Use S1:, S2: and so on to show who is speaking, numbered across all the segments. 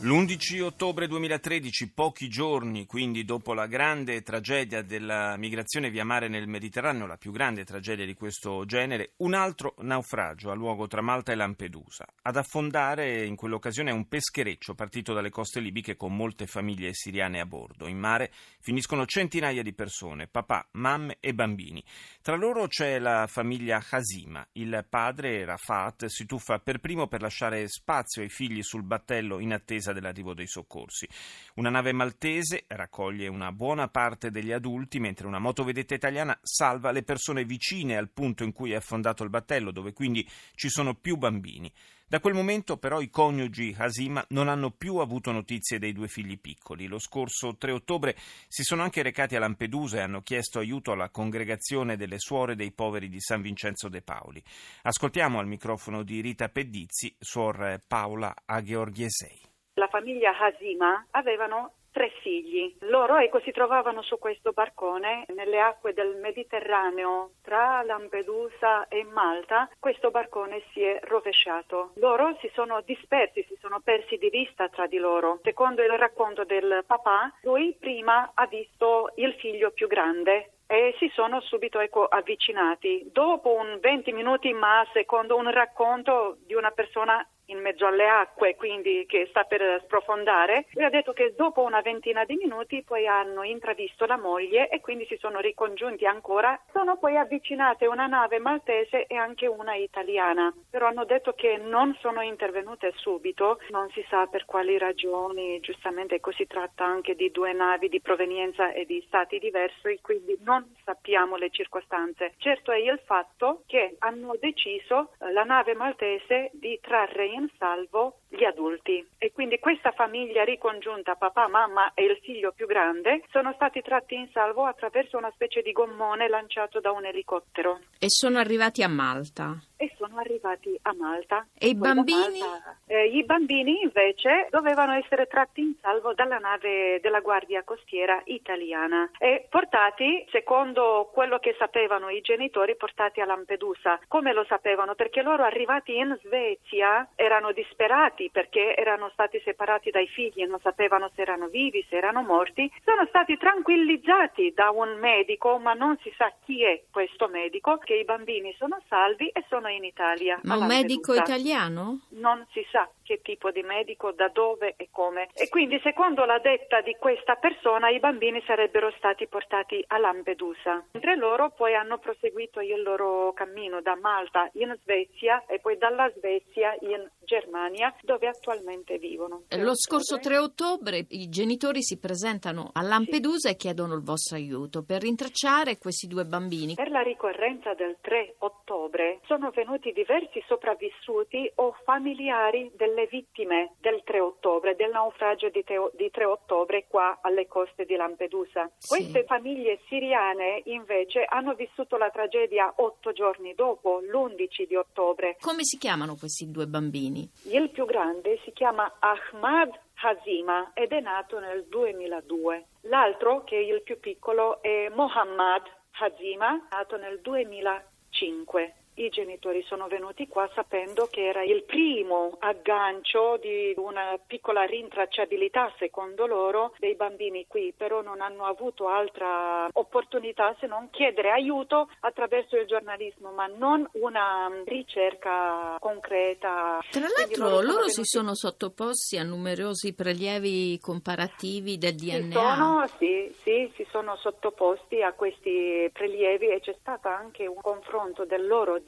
S1: L'11 ottobre 2013, pochi giorni quindi dopo la grande tragedia della migrazione via mare nel Mediterraneo, la più grande tragedia di questo genere, un altro naufragio ha luogo tra Malta e Lampedusa. Ad affondare in quell'occasione è un peschereccio partito dalle coste libiche con molte famiglie siriane a bordo. In mare finiscono centinaia di persone, papà, mamme e bambini. Tra loro c'è la famiglia Hasima. Il padre, Rafat, si tuffa per primo per lasciare spazio ai figli sul battello in attesa attesa dell'arrivo dei soccorsi. Una nave maltese raccoglie una buona parte degli adulti, mentre una motovedetta italiana salva le persone vicine al punto in cui è affondato il battello, dove quindi ci sono più bambini. Da quel momento però i coniugi Hasima non hanno più avuto notizie dei due figli piccoli. Lo scorso 3 ottobre si sono anche recati a Lampedusa e hanno chiesto aiuto alla congregazione delle suore dei poveri di San Vincenzo de Paoli. Ascoltiamo al microfono di Rita Pedizzi, suor Paola Agheorghesei
S2: la famiglia Hasima avevano tre figli. Loro ecco, si trovavano su questo barcone nelle acque del Mediterraneo tra Lampedusa e Malta. Questo barcone si è rovesciato. Loro si sono dispersi, si sono persi di vista tra di loro. Secondo il racconto del papà, lui prima ha visto il figlio più grande e si sono subito ecco, avvicinati. Dopo un 20 minuti, ma secondo un racconto di una persona in mezzo alle acque, quindi che sta per sprofondare. Lui ha detto che dopo una ventina di minuti poi hanno intravisto la moglie e quindi si sono ricongiunti ancora. Sono poi avvicinate una nave maltese e anche una italiana, però hanno detto che non sono intervenute subito, non si sa per quali ragioni, giustamente si tratta anche di due navi di provenienza e di stati diversi, quindi non sappiamo le circostanze. Certo è il fatto che hanno deciso eh, la nave maltese di trarre in in salvo gli adulti e quindi questa famiglia ricongiunta, papà, mamma e il figlio più grande, sono stati tratti in salvo attraverso una specie di gommone lanciato da un elicottero.
S3: E sono arrivati a Malta?
S2: E sono arrivati a Malta.
S3: E i bambini?
S2: Malta, eh, I bambini invece dovevano essere tratti in salvo dalla nave della Guardia Costiera italiana e portati, secondo quello che sapevano i genitori, portati a Lampedusa. Come lo sapevano? Perché loro arrivati in Svezia erano disperati perché erano stati separati dai figli e non sapevano se erano vivi, se erano morti. Sono stati tranquillizzati da un medico, ma non si sa chi è questo medico, che i bambini sono salvi e sono in Italia.
S3: Ma un medico italiano?
S2: Non si sa che tipo di medico, da dove e come. E quindi, secondo la detta di questa persona, i bambini sarebbero stati portati a Lampedusa. Mentre loro poi hanno proseguito il loro cammino da Malta in Svezia e poi dalla Svezia in Germania, dove attualmente vivono.
S3: Lo scorso 3 ottobre i genitori si presentano a Lampedusa sì. e chiedono il vostro aiuto per rintracciare questi due bambini.
S2: Per la ricorrenza del 3 ottobre sono venuti diversi sopravvissuti o familiari delle vittime del 3 ottobre, del naufragio di, Teo, di 3 ottobre qua alle coste di Lampedusa. Sì. Queste famiglie siriane invece hanno vissuto la tragedia otto giorni dopo, l'11 di ottobre.
S3: Come si chiamano questi due bambini?
S2: Il più grande si chiama Ahmad Hazima ed è nato nel 2002. L'altro, che è il più piccolo, è Mohammad Hazima, nato nel 2005 i genitori sono venuti qua sapendo che era il primo aggancio di una piccola rintracciabilità, secondo loro, dei bambini qui, però non hanno avuto altra opportunità se non chiedere aiuto attraverso il giornalismo, ma non una ricerca concreta.
S3: Tra l'altro loro, loro si sono sottoposti a numerosi prelievi comparativi del DNA.
S2: Sono, sì, sì, si sono sottoposti a questi prelievi e c'è stato anche un confronto del loro DNA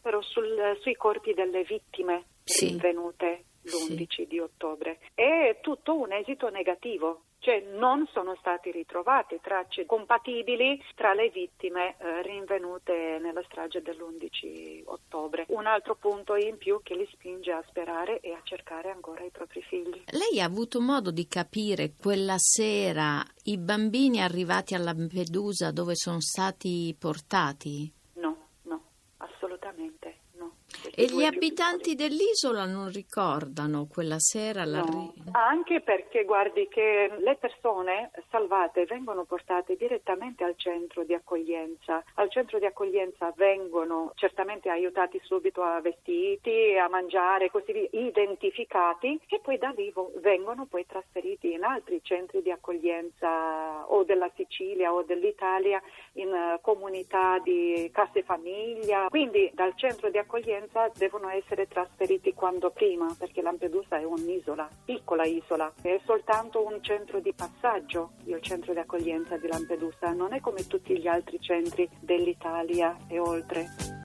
S2: però sul, sui corpi delle vittime sì. rinvenute l'11 sì. di ottobre. È tutto un esito negativo, cioè non sono stati ritrovate tracce compatibili tra le vittime eh, rinvenute nella strage dell'11 ottobre. Un altro punto in più che li spinge a sperare e a cercare ancora i propri figli.
S3: Lei ha avuto modo di capire quella sera i bambini arrivati a Lampedusa dove sono stati portati? E gli abitanti dell'isola non ricordano quella sera
S2: no. Anche perché guardi che le persone salvate vengono portate direttamente al centro di accoglienza. Al centro di accoglienza vengono certamente aiutati subito a vestiti, a mangiare, così via, identificati e poi da lì vengono poi trasferiti in altri centri di accoglienza o della Sicilia o dell'Italia in eh, comunità di case famiglia. Quindi dal centro di accoglienza devono essere trasferiti quando prima, perché Lampedusa è un'isola, piccola isola, è soltanto un centro di passaggio, il centro di accoglienza di Lampedusa, non è come tutti gli altri centri dell'Italia e oltre.